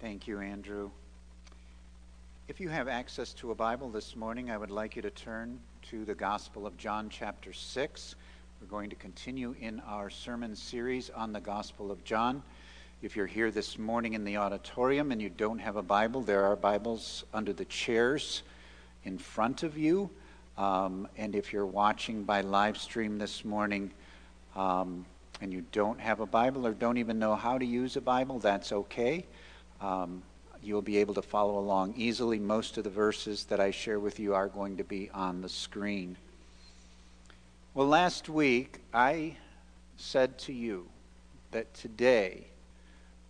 Thank you, Andrew. If you have access to a Bible this morning, I would like you to turn to the Gospel of John, chapter 6. We're going to continue in our sermon series on the Gospel of John. If you're here this morning in the auditorium and you don't have a Bible, there are Bibles under the chairs in front of you. Um, and if you're watching by live stream this morning um, and you don't have a Bible or don't even know how to use a Bible, that's okay. Um, you'll be able to follow along easily. Most of the verses that I share with you are going to be on the screen. Well, last week I said to you that today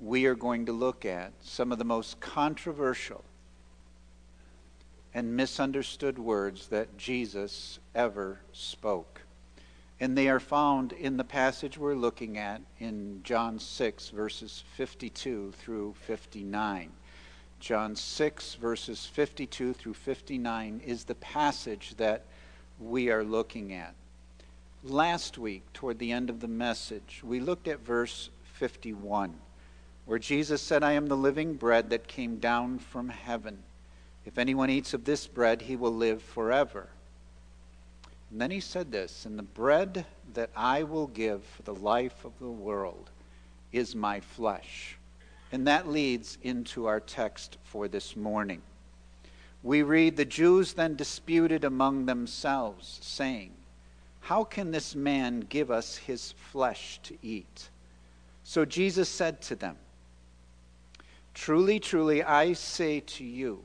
we are going to look at some of the most controversial and misunderstood words that Jesus ever spoke. And they are found in the passage we're looking at in John 6, verses 52 through 59. John 6, verses 52 through 59 is the passage that we are looking at. Last week, toward the end of the message, we looked at verse 51, where Jesus said, I am the living bread that came down from heaven. If anyone eats of this bread, he will live forever. And then he said this And the bread that I will give for the life of the world is my flesh. And that leads into our text for this morning. We read The Jews then disputed among themselves, saying, How can this man give us his flesh to eat? So Jesus said to them, Truly, truly, I say to you,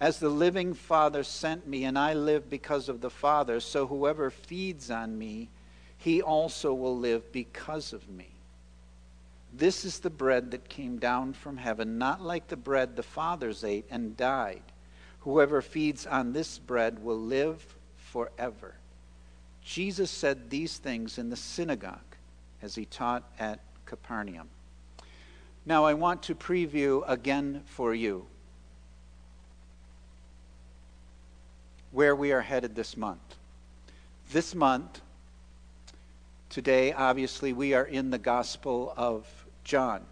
As the living Father sent me, and I live because of the Father, so whoever feeds on me, he also will live because of me. This is the bread that came down from heaven, not like the bread the fathers ate and died. Whoever feeds on this bread will live forever. Jesus said these things in the synagogue as he taught at Capernaum. Now, I want to preview again for you where we are headed this month. This month, today, obviously, we are in the Gospel of John.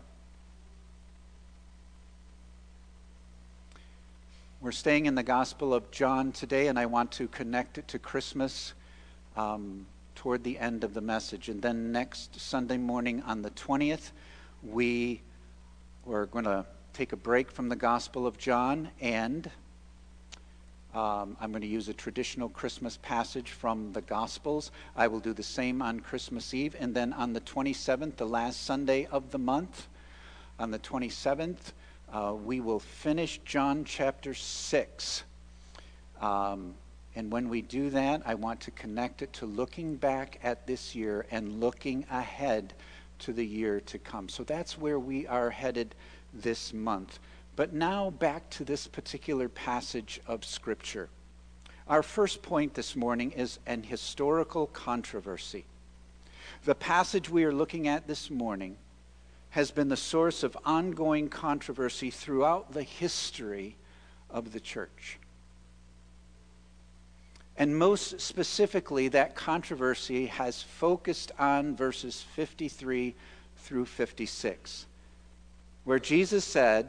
We're staying in the Gospel of John today, and I want to connect it to Christmas um, toward the end of the message. And then next Sunday morning on the 20th, we we're going to take a break from the Gospel of John and um, I'm going to use a traditional Christmas passage from the Gospels. I will do the same on Christmas Eve. And then on the 27th, the last Sunday of the month, on the 27th, uh, we will finish John chapter 6. Um, and when we do that, I want to connect it to looking back at this year and looking ahead to the year to come. So that's where we are headed this month. But now back to this particular passage of Scripture. Our first point this morning is an historical controversy. The passage we are looking at this morning has been the source of ongoing controversy throughout the history of the church. And most specifically, that controversy has focused on verses 53 through 56, where Jesus said,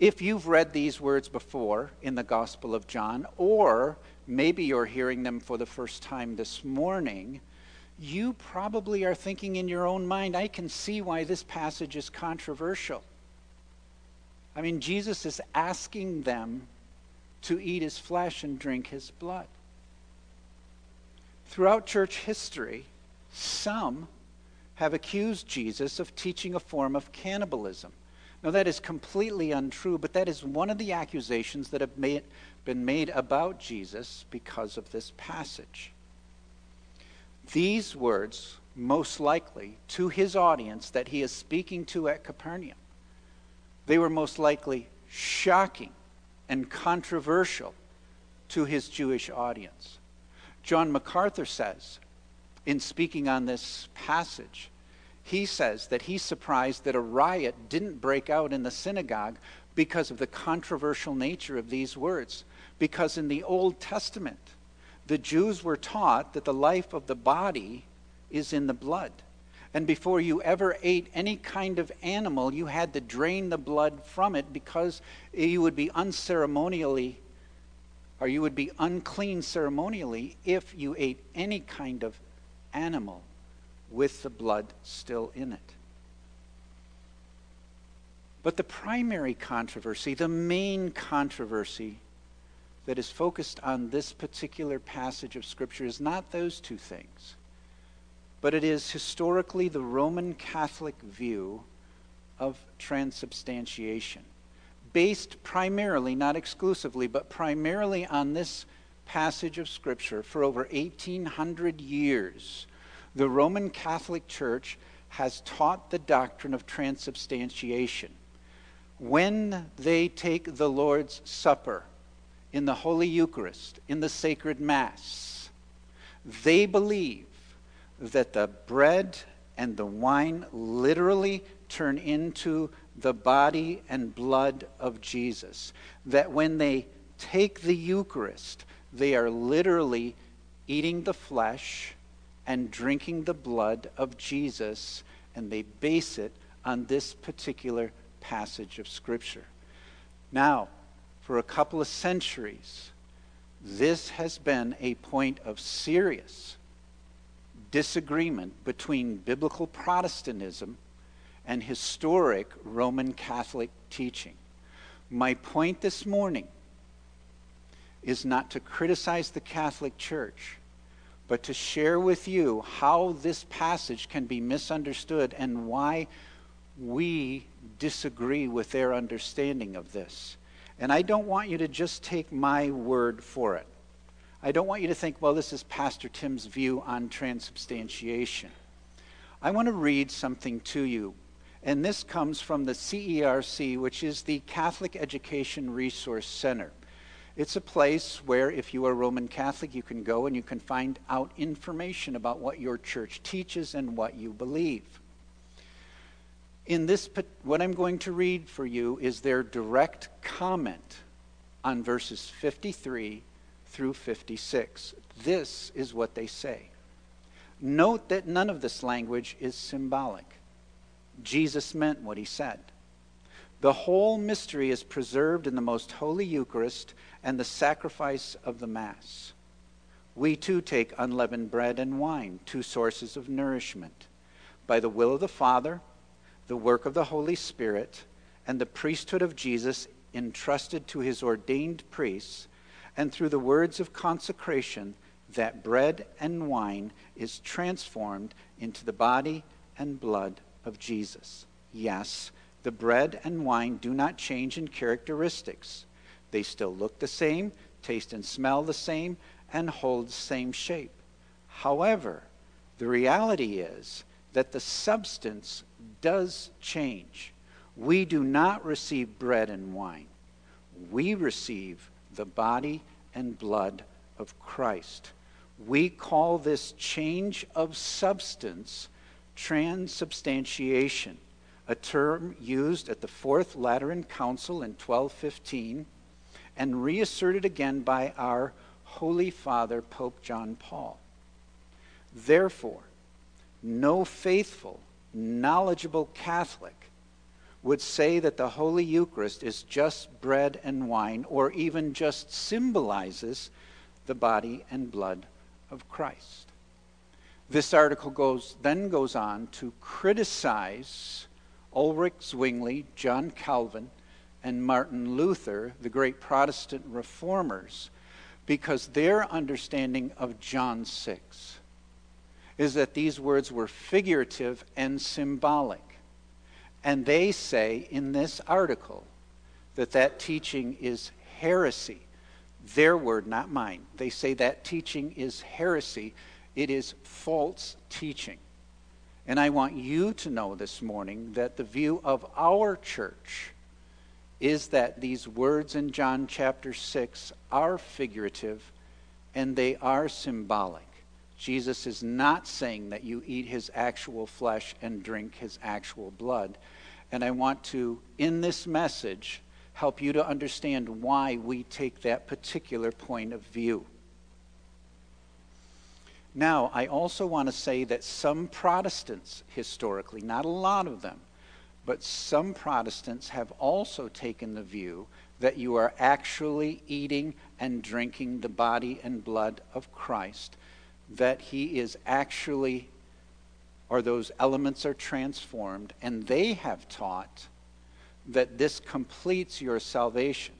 if you've read these words before in the Gospel of John, or maybe you're hearing them for the first time this morning, you probably are thinking in your own mind, I can see why this passage is controversial. I mean, Jesus is asking them to eat his flesh and drink his blood. Throughout church history, some have accused Jesus of teaching a form of cannibalism. Now, that is completely untrue, but that is one of the accusations that have made, been made about Jesus because of this passage. These words, most likely to his audience that he is speaking to at Capernaum, they were most likely shocking and controversial to his Jewish audience. John MacArthur says, in speaking on this passage, he says that he's surprised that a riot didn't break out in the synagogue because of the controversial nature of these words. Because in the Old Testament, the Jews were taught that the life of the body is in the blood. And before you ever ate any kind of animal, you had to drain the blood from it because you would be unceremonially, or you would be unclean ceremonially if you ate any kind of animal with the blood still in it. But the primary controversy, the main controversy that is focused on this particular passage of Scripture is not those two things, but it is historically the Roman Catholic view of transubstantiation, based primarily, not exclusively, but primarily on this passage of Scripture for over 1,800 years the Roman Catholic Church has taught the doctrine of transubstantiation. When they take the Lord's Supper in the Holy Eucharist, in the sacred Mass, they believe that the bread and the wine literally turn into the body and blood of Jesus. That when they take the Eucharist, they are literally eating the flesh and drinking the blood of Jesus, and they base it on this particular passage of Scripture. Now, for a couple of centuries, this has been a point of serious disagreement between biblical Protestantism and historic Roman Catholic teaching. My point this morning is not to criticize the Catholic Church but to share with you how this passage can be misunderstood and why we disagree with their understanding of this. And I don't want you to just take my word for it. I don't want you to think, well, this is Pastor Tim's view on transubstantiation. I want to read something to you. And this comes from the CERC, which is the Catholic Education Resource Center. It's a place where, if you are Roman Catholic, you can go and you can find out information about what your church teaches and what you believe. In this, what I'm going to read for you is their direct comment on verses 53 through 56. This is what they say. Note that none of this language is symbolic. Jesus meant what he said. The whole mystery is preserved in the most holy Eucharist and the sacrifice of the Mass. We too take unleavened bread and wine, two sources of nourishment. By the will of the Father, the work of the Holy Spirit, and the priesthood of Jesus entrusted to his ordained priests, and through the words of consecration, that bread and wine is transformed into the body and blood of Jesus. Yes, the bread and wine do not change in characteristics they still look the same, taste and smell the same, and hold the same shape. However, the reality is that the substance does change. We do not receive bread and wine, we receive the body and blood of Christ. We call this change of substance transubstantiation, a term used at the Fourth Lateran Council in 1215 and reasserted again by our Holy Father, Pope John Paul. Therefore, no faithful, knowledgeable Catholic would say that the Holy Eucharist is just bread and wine or even just symbolizes the body and blood of Christ. This article goes, then goes on to criticize Ulrich Zwingli, John Calvin, and Martin Luther, the great Protestant reformers, because their understanding of John 6 is that these words were figurative and symbolic. And they say in this article that that teaching is heresy. Their word, not mine. They say that teaching is heresy. It is false teaching. And I want you to know this morning that the view of our church is that these words in John chapter 6 are figurative and they are symbolic. Jesus is not saying that you eat his actual flesh and drink his actual blood. And I want to, in this message, help you to understand why we take that particular point of view. Now, I also want to say that some Protestants, historically, not a lot of them, but some Protestants have also taken the view that you are actually eating and drinking the body and blood of Christ, that he is actually, or those elements are transformed, and they have taught that this completes your salvation.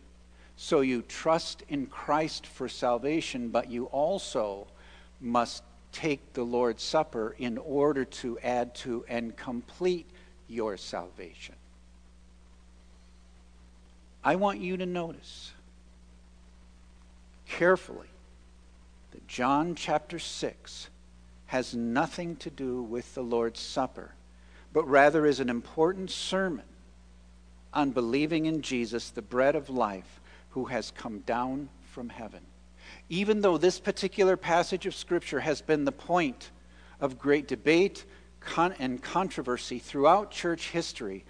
So you trust in Christ for salvation, but you also must take the Lord's Supper in order to add to and complete your salvation. I want you to notice carefully that John chapter 6 has nothing to do with the Lord's Supper, but rather is an important sermon on believing in Jesus, the bread of life, who has come down from heaven. Even though this particular passage of Scripture has been the point of great debate con- and controversy throughout church history,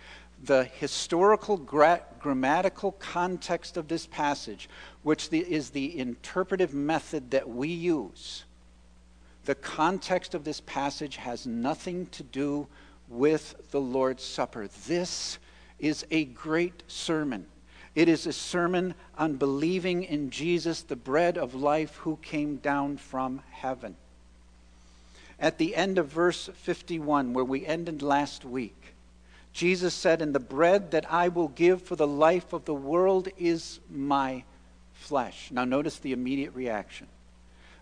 the historical gra- grammatical context of this passage, which the, is the interpretive method that we use, the context of this passage has nothing to do with the Lord's Supper. This is a great sermon. It is a sermon on believing in Jesus, the bread of life, who came down from heaven. At the end of verse 51, where we ended last week, Jesus said, And the bread that I will give for the life of the world is my flesh. Now, notice the immediate reaction.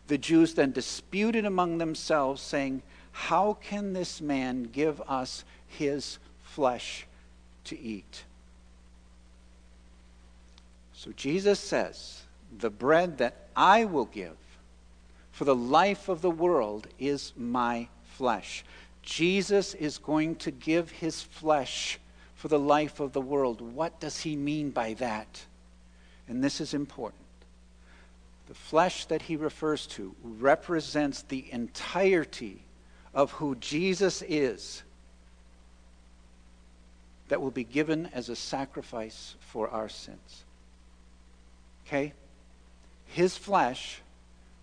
The Jews then disputed among themselves, saying, How can this man give us his flesh to eat. So Jesus says, The bread that I will give for the life of the world is my flesh. Jesus is going to give his flesh for the life of the world. What does he mean by that? And this is important. The flesh that he refers to represents the entirety of who Jesus is that will be given as a sacrifice for our sins. Okay? His flesh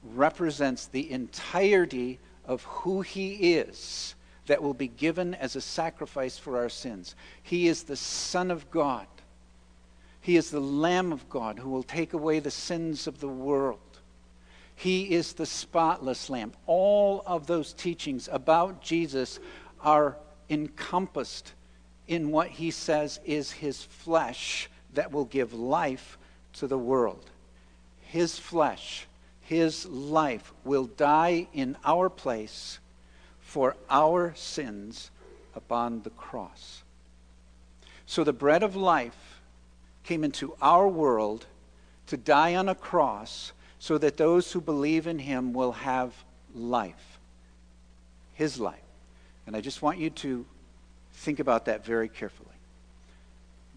represents the entirety of who he is that will be given as a sacrifice for our sins. He is the Son of God. He is the Lamb of God who will take away the sins of the world. He is the spotless Lamb. All of those teachings about Jesus are encompassed in what he says is his flesh that will give life to the world. His flesh, his life will die in our place for our sins upon the cross. So the bread of life came into our world to die on a cross so that those who believe in him will have life. His life. And I just want you to Think about that very carefully.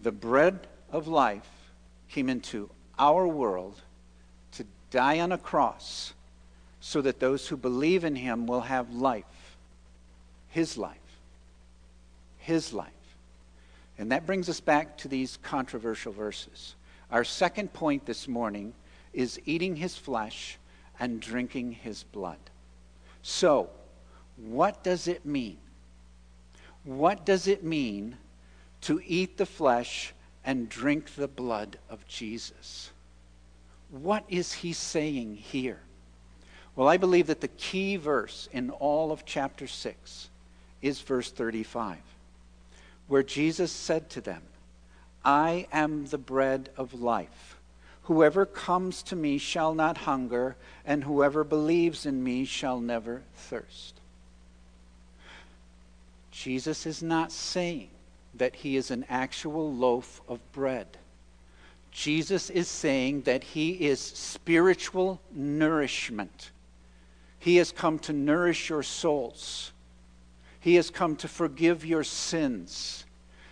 The bread of life came into our world to die on a cross so that those who believe in him will have life. His life. His life. And that brings us back to these controversial verses. Our second point this morning is eating his flesh and drinking his blood. So, what does it mean what does it mean to eat the flesh and drink the blood of Jesus? What is he saying here? Well, I believe that the key verse in all of chapter 6 is verse 35, where Jesus said to them, I am the bread of life. Whoever comes to me shall not hunger, and whoever believes in me shall never thirst. Jesus is not saying that he is an actual loaf of bread. Jesus is saying that he is spiritual nourishment. He has come to nourish your souls. He has come to forgive your sins.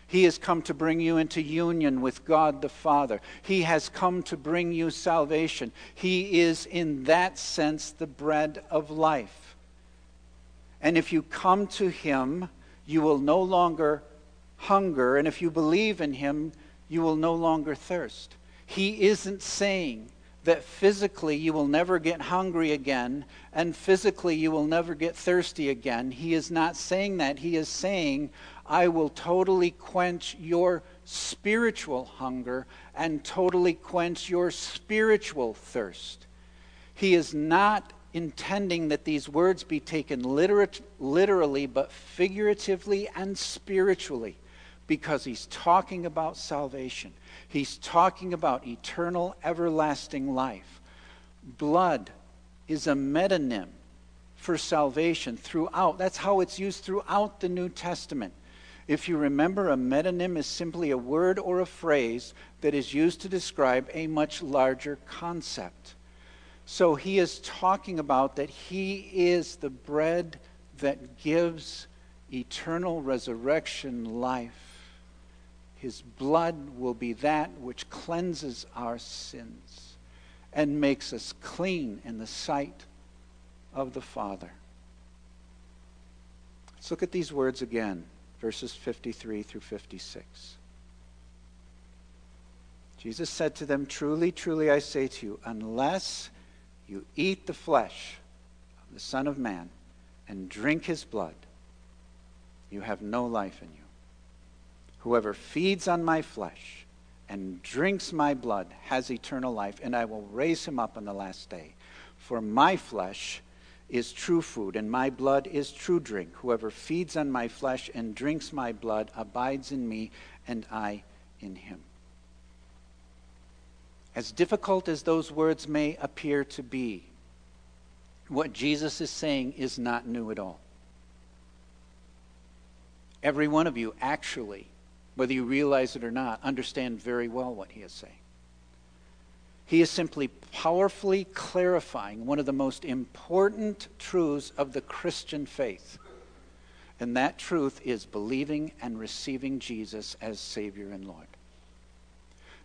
He has come to bring you into union with God the Father. He has come to bring you salvation. He is, in that sense, the bread of life. And if you come to Him, you will no longer hunger. And if you believe in Him, you will no longer thirst. He isn't saying that physically you will never get hungry again and physically you will never get thirsty again. He is not saying that. He is saying, I will totally quench your spiritual hunger and totally quench your spiritual thirst. He is not intending that these words be taken literally, but figuratively and spiritually, because he's talking about salvation. He's talking about eternal, everlasting life. Blood is a metonym for salvation throughout. That's how it's used throughout the New Testament. If you remember, a metonym is simply a word or a phrase that is used to describe a much larger concept. So he is talking about that he is the bread that gives eternal resurrection life. His blood will be that which cleanses our sins and makes us clean in the sight of the Father. Let's look at these words again, verses 53 through 56. Jesus said to them, Truly, truly, I say to you, unless you eat the flesh of the Son of Man and drink his blood, you have no life in you. Whoever feeds on my flesh and drinks my blood has eternal life, and I will raise him up on the last day. For my flesh is true food, and my blood is true drink. Whoever feeds on my flesh and drinks my blood abides in me, and I in him. As difficult as those words may appear to be, what Jesus is saying is not new at all. Every one of you actually whether you realize it or not, understand very well what he is saying. He is simply powerfully clarifying one of the most important truths of the Christian faith. And that truth is believing and receiving Jesus as Savior and Lord.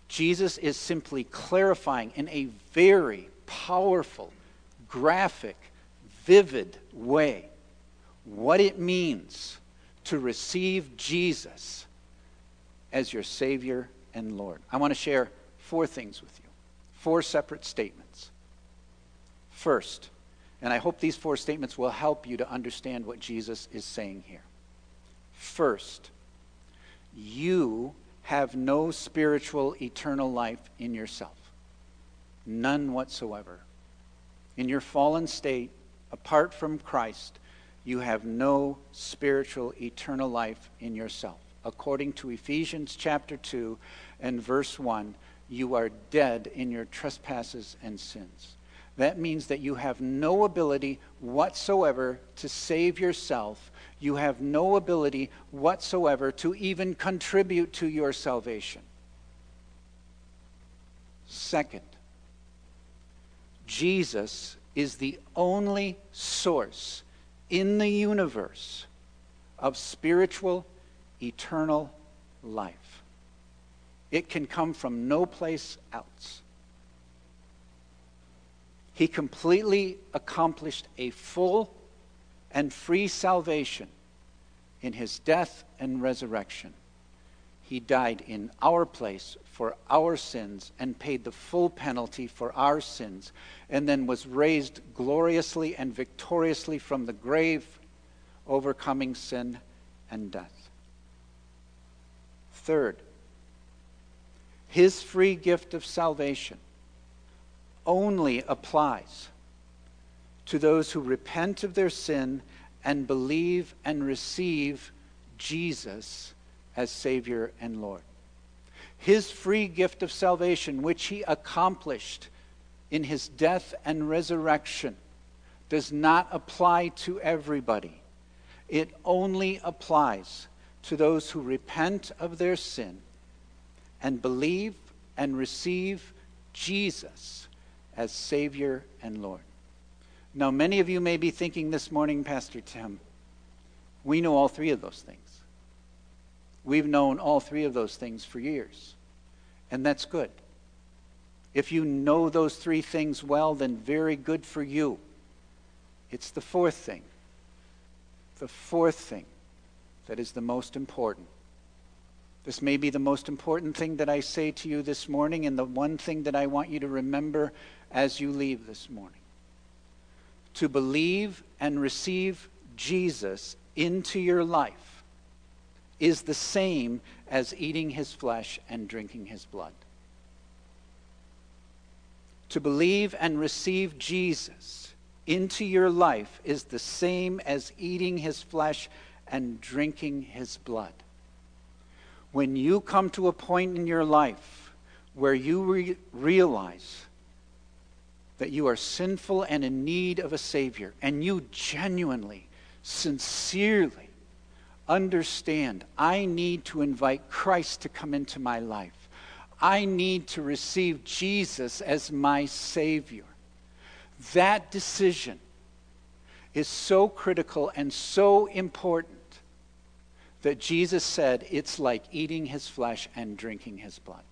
Jesus is simply clarifying in a very powerful, graphic, vivid way what it means to receive Jesus as your Savior and Lord. I want to share four things with you, four separate statements. First, and I hope these four statements will help you to understand what Jesus is saying here. First, you have no spiritual eternal life in yourself. None whatsoever. In your fallen state, apart from Christ, you have no spiritual eternal life in yourself according to Ephesians chapter 2 and verse 1, you are dead in your trespasses and sins. That means that you have no ability whatsoever to save yourself. You have no ability whatsoever to even contribute to your salvation. Second, Jesus is the only source in the universe of spiritual eternal life. It can come from no place else. He completely accomplished a full and free salvation in his death and resurrection. He died in our place for our sins and paid the full penalty for our sins, and then was raised gloriously and victoriously from the grave, overcoming sin and death. Third, his free gift of salvation only applies to those who repent of their sin and believe and receive Jesus as Savior and Lord. his free gift of salvation, which he accomplished in his death and resurrection, does not apply to everybody. It only applies to those who repent of their sin and believe and receive Jesus as Savior and Lord. Now, many of you may be thinking this morning, Pastor Tim, we know all three of those things. We've known all three of those things for years, and that's good. If you know those three things well, then very good for you. It's the fourth thing. The fourth thing that is the most important. This may be the most important thing that I say to you this morning, and the one thing that I want you to remember as you leave this morning. To believe and receive Jesus into your life is the same as eating his flesh and drinking his blood. To believe and receive Jesus into your life is the same as eating his flesh and drinking his blood when you come to a point in your life where you re- realize that you are sinful and in need of a Savior, and you genuinely, sincerely understand, I need to invite Christ to come into my life. I need to receive Jesus as my Savior. That decision is so critical and so important that Jesus said it's like eating his flesh and drinking his blood.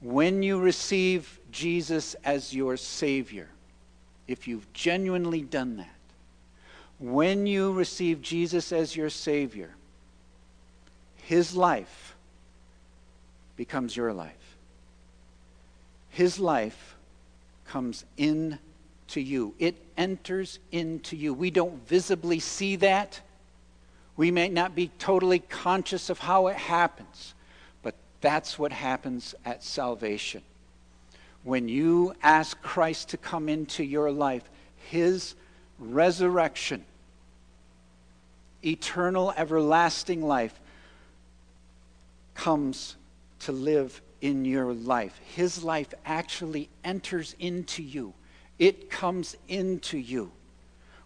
When you receive Jesus as your Savior, if you've genuinely done that, when you receive Jesus as your Savior, His life becomes your life. His life comes in to you. It enters into you. We don't visibly see that. We may not be totally conscious of how it happens, but that's what happens at salvation. When you ask Christ to come into your life, his resurrection, eternal, everlasting life, comes to live in your life. His life actually enters into you it comes into you.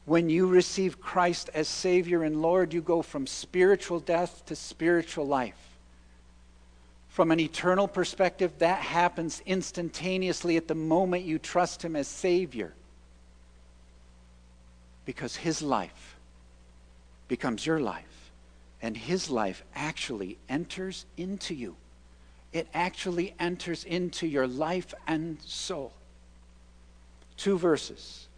When you receive Christ as Savior and Lord, you go from spiritual death to spiritual life. From an eternal perspective, that happens instantaneously at the moment you trust Him as Savior. Because His life becomes your life, and His life actually enters into you. It actually enters into your life and soul two verses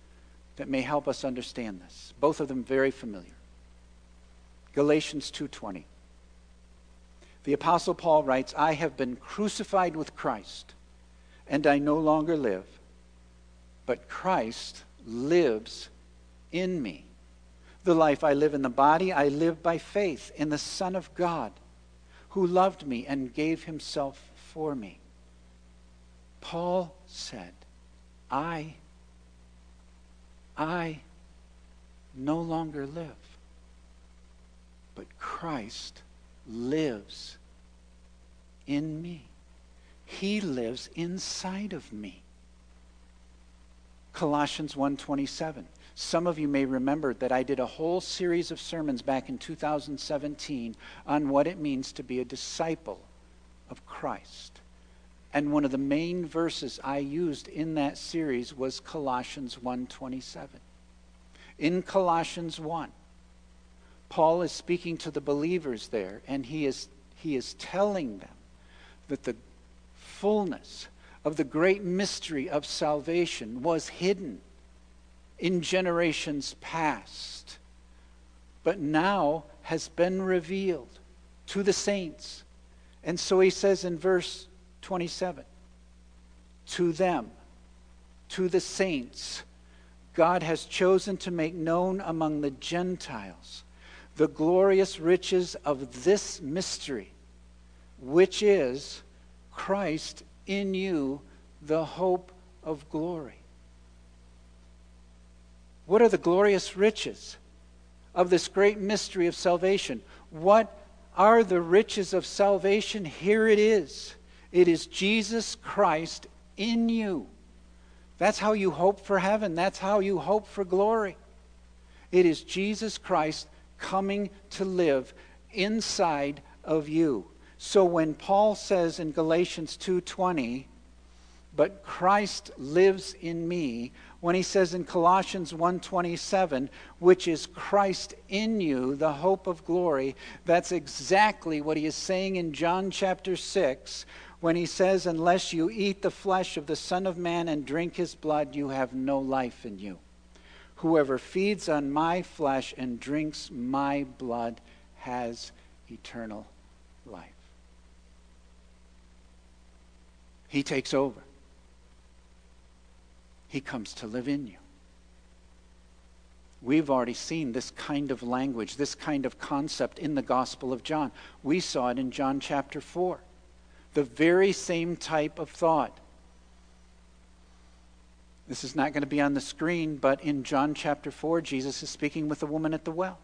that may help us understand this. Both of them very familiar. Galatians 2:20. The apostle Paul writes, "I have been crucified with Christ, and I no longer live, but Christ lives in me. The life I live in the body, I live by faith in the Son of God, who loved me and gave himself for me." Paul said, "I I no longer live, but Christ lives in me. He lives inside of me. Colossians 1:27. Some of you may remember that I did a whole series of sermons back in 2017 on what it means to be a disciple of Christ. And one of the main verses I used in that series was Colossians 1:27. In Colossians 1, Paul is speaking to the believers there and he is he is telling them that the fullness of the great mystery of salvation was hidden in generations past but now has been revealed to the saints. And so he says in verse 27. To them, to the saints, God has chosen to make known among the Gentiles the glorious riches of this mystery, which is Christ in you, the hope of glory. What are the glorious riches of this great mystery of salvation? What are the riches of salvation? Here it is. It is Jesus Christ in you. That's how you hope for heaven. That's how you hope for glory. It is Jesus Christ coming to live inside of you. So when Paul says in Galatians 2:20, but Christ lives in me, when he says in Colossians 1:27, which is Christ in you, the hope of glory, that's exactly what he is saying in John chapter 6 when he says unless you eat the flesh of the son of man and drink his blood you have no life in you. Whoever feeds on my flesh and drinks my blood has eternal life. He takes over. He comes to live in you. We've already seen this kind of language, this kind of concept in the Gospel of John. We saw it in John chapter 4. The very same type of thought. This is not going to be on the screen, but in John chapter 4, Jesus is speaking with the woman at the well.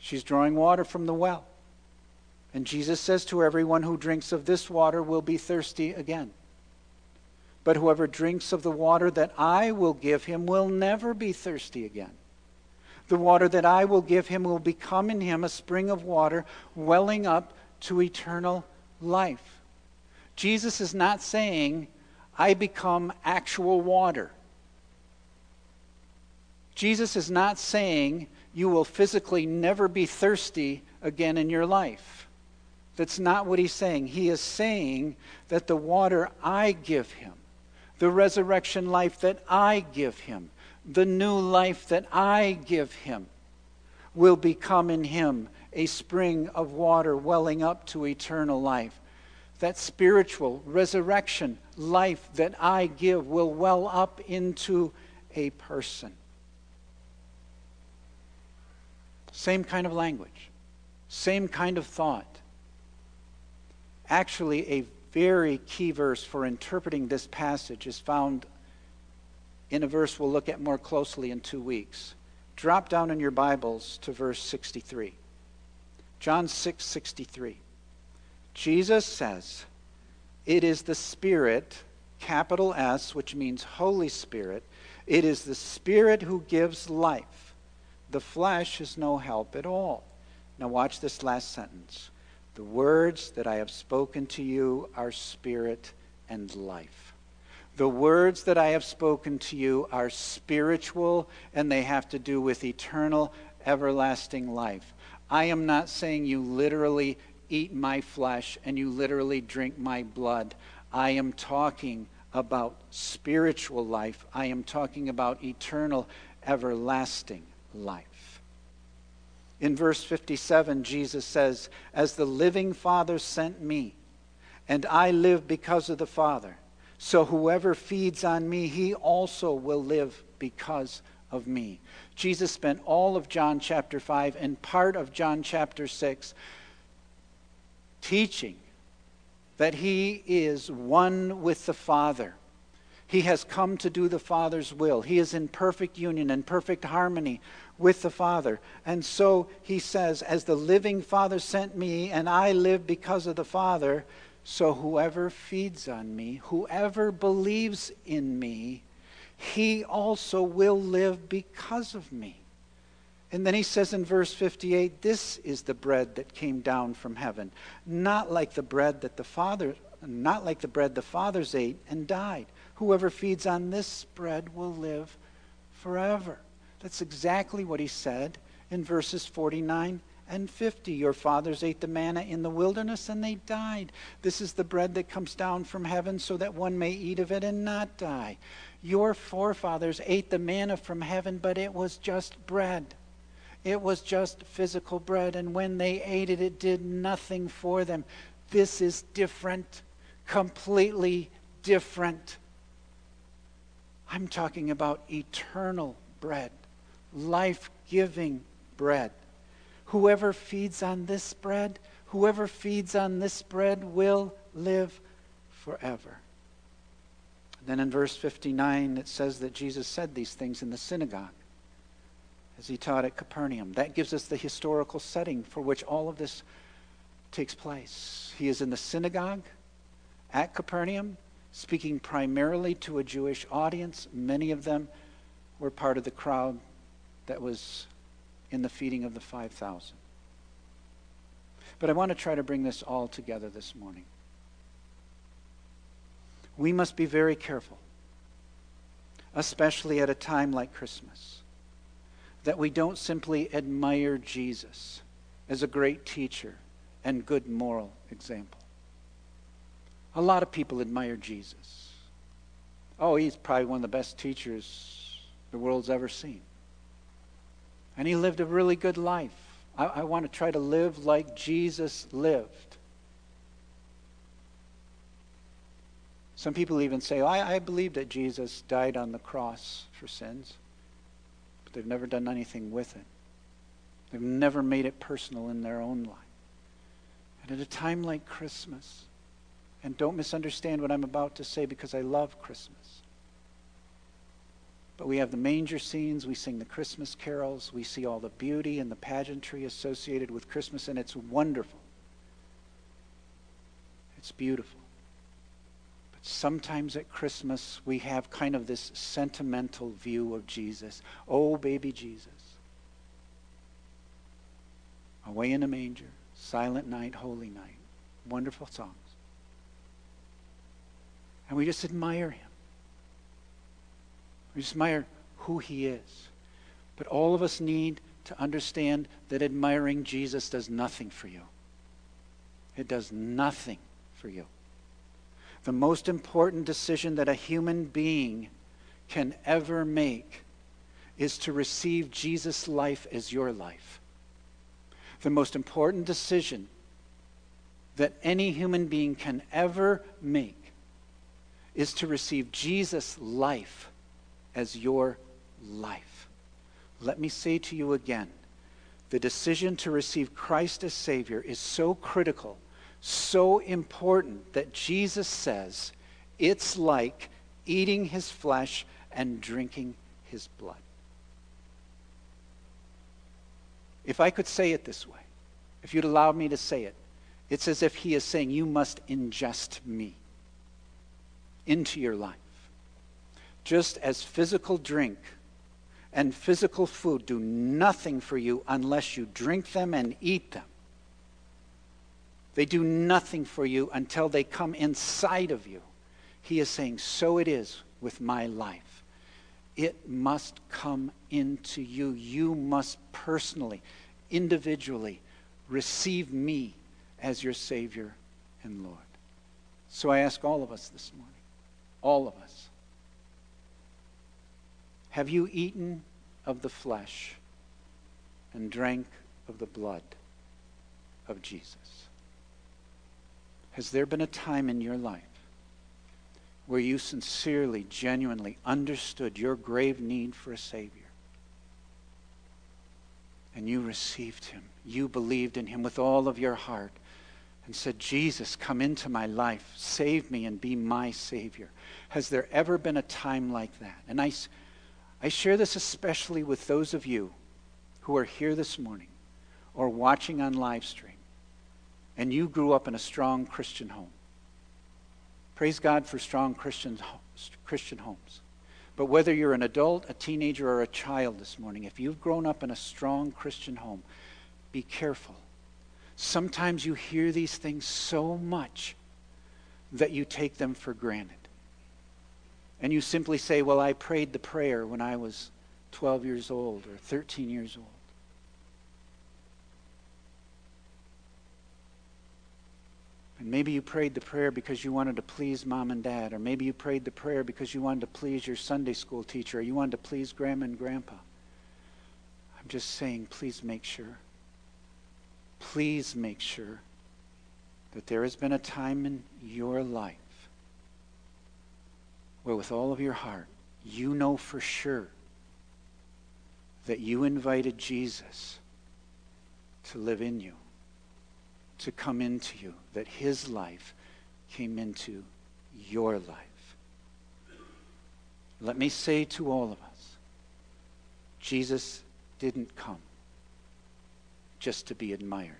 She's drawing water from the well. And Jesus says to her, Everyone who drinks of this water will be thirsty again. But whoever drinks of the water that I will give him will never be thirsty again. The water that I will give him will become in him a spring of water welling up to eternal life. Jesus is not saying, I become actual water. Jesus is not saying you will physically never be thirsty again in your life. That's not what he's saying. He is saying that the water I give him, the resurrection life that I give him, the new life that I give him, will become in him a spring of water welling up to eternal life. That spiritual resurrection life that I give will well up into a person. Same kind of language, same kind of thought. Actually, a very key verse for interpreting this passage is found in a verse we'll look at more closely in two weeks. Drop down in your Bibles to verse 63. John 6 63. Jesus says, It is the Spirit, capital S, which means Holy Spirit. It is the Spirit who gives life. The flesh is no help at all. Now, watch this last sentence. The words that I have spoken to you are spirit and life. The words that I have spoken to you are spiritual and they have to do with eternal, everlasting life. I am not saying you literally eat my flesh and you literally drink my blood. I am talking about spiritual life. I am talking about eternal, everlasting life. In verse 57, Jesus says, As the living Father sent me, and I live because of the Father, so whoever feeds on me, he also will live because of me. Jesus spent all of John chapter 5 and part of John chapter 6 teaching that he is one with the Father. He has come to do the Father's will. He is in perfect union and perfect harmony with the Father. And so he says, As the living Father sent me, and I live because of the Father, so whoever feeds on me, whoever believes in me, he also will live because of me. And then he says in verse 58 this is the bread that came down from heaven, not like the bread that the Father not like the bread the fathers ate and died. Whoever feeds on this bread will live forever. That's exactly what he said in verses 49 and 50. Your fathers ate the manna in the wilderness and they died. This is the bread that comes down from heaven so that one may eat of it and not die. Your forefathers ate the manna from heaven, but it was just bread. It was just physical bread, and when they ate it, it did nothing for them. This is different, completely different. I'm talking about eternal bread life giving bread. Whoever feeds on this bread, whoever feeds on this bread will live forever. Then in verse 59, it says that Jesus said these things in the synagogue. as he taught at Capernaum. That gives us the historical setting for which all of this takes place. He is in the synagogue at Capernaum, speaking primarily to a Jewish audience. Many of them were part of the crowd that was in the feeding of the 5,000. But I want to try to bring this all together this morning. We must be very careful, especially at a time like Christmas, that we don't simply admire Jesus as a great teacher and good moral example. A lot of people admire Jesus. Oh, he's probably one of the best teachers the world's ever seen. And he lived a really good life. I, I want to try to live like Jesus lived. Some people even say, oh, I, I believe that Jesus died on the cross for sins, but they've never done anything with it. They've never made it personal in their own life. And at a time like Christmas, and don't misunderstand what I'm about to say because I love Christmas. But we have the manger scenes, we sing the Christmas carols, we see all the beauty and the pageantry associated with Christmas, and it's wonderful. It's beautiful. But sometimes at Christmas, we have kind of this sentimental view of Jesus. Oh, baby Jesus. Away in a manger, silent night, holy night. Wonderful songs. And we just admire him. We admire who he is. But all of us need to understand that admiring Jesus does nothing for you. It does nothing for you. The most important decision that a human being can ever make is to receive Jesus' life as your life. The most important decision that any human being can ever make is to receive Jesus' life as your life. Let me say to you again the decision to receive Christ as Savior is so critical, so important that Jesus says it's like eating his flesh and drinking his blood. If I could say it this way, if you'd allow me to say it, it's as if he is saying, You must ingest me into your life. Just as physical drink and physical food do nothing for you unless you drink them and eat them. They do nothing for you until they come inside of you. He is saying, So it is with my life. It must come into you. You must personally, individually receive me as your Savior and Lord. So I ask all of us this morning all of us. Have you eaten of the flesh and drank of the blood of Jesus? Has there been a time in your life where you sincerely, genuinely understood your grave need for a Savior? And you received him. You believed in him with all of your heart and said, Jesus, come into my life, save me, and be my Savior. Has there ever been a time like that? And I, I share this especially with those of you who are here this morning or watching on live stream, and you grew up in a strong Christian home. Praise God for strong Christian, Christian homes. But whether you're an adult, a teenager, or a child this morning, if you've grown up in a strong Christian home, be careful Sometimes you hear these things so much that you take them for granted. And you simply say, Well, I prayed the prayer when I was 12 years old or 13 years old. And maybe you prayed the prayer because you wanted to please mom and dad, or maybe you prayed the prayer because you wanted to please your Sunday school teacher, or you wanted to please grandma and grandpa. I'm just saying, please make sure please make sure that there has been a time in your life where, with all of your heart, you know for sure that you invited Jesus to live in you, to come into you, that his life came into your life. Let me say to all of us Jesus didn't come just to be admired.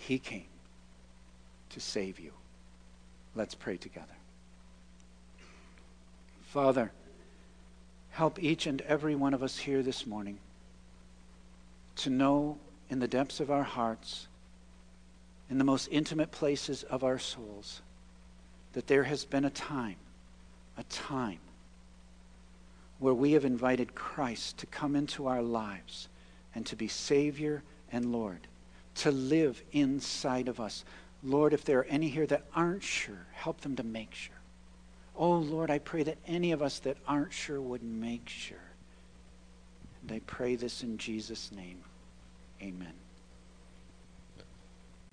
He came to save you. Let's pray together. Father, help each and every one of us here this morning to know in the depths of our hearts, in the most intimate places of our souls, that there has been a time, a time where we have invited Christ to come into our lives and to be Savior and Lord, to live inside of us. Lord, if there are any here that aren't sure, help them to make sure. Oh, Lord, I pray that any of us that aren't sure would make sure. And I pray this in Jesus' name. Amen.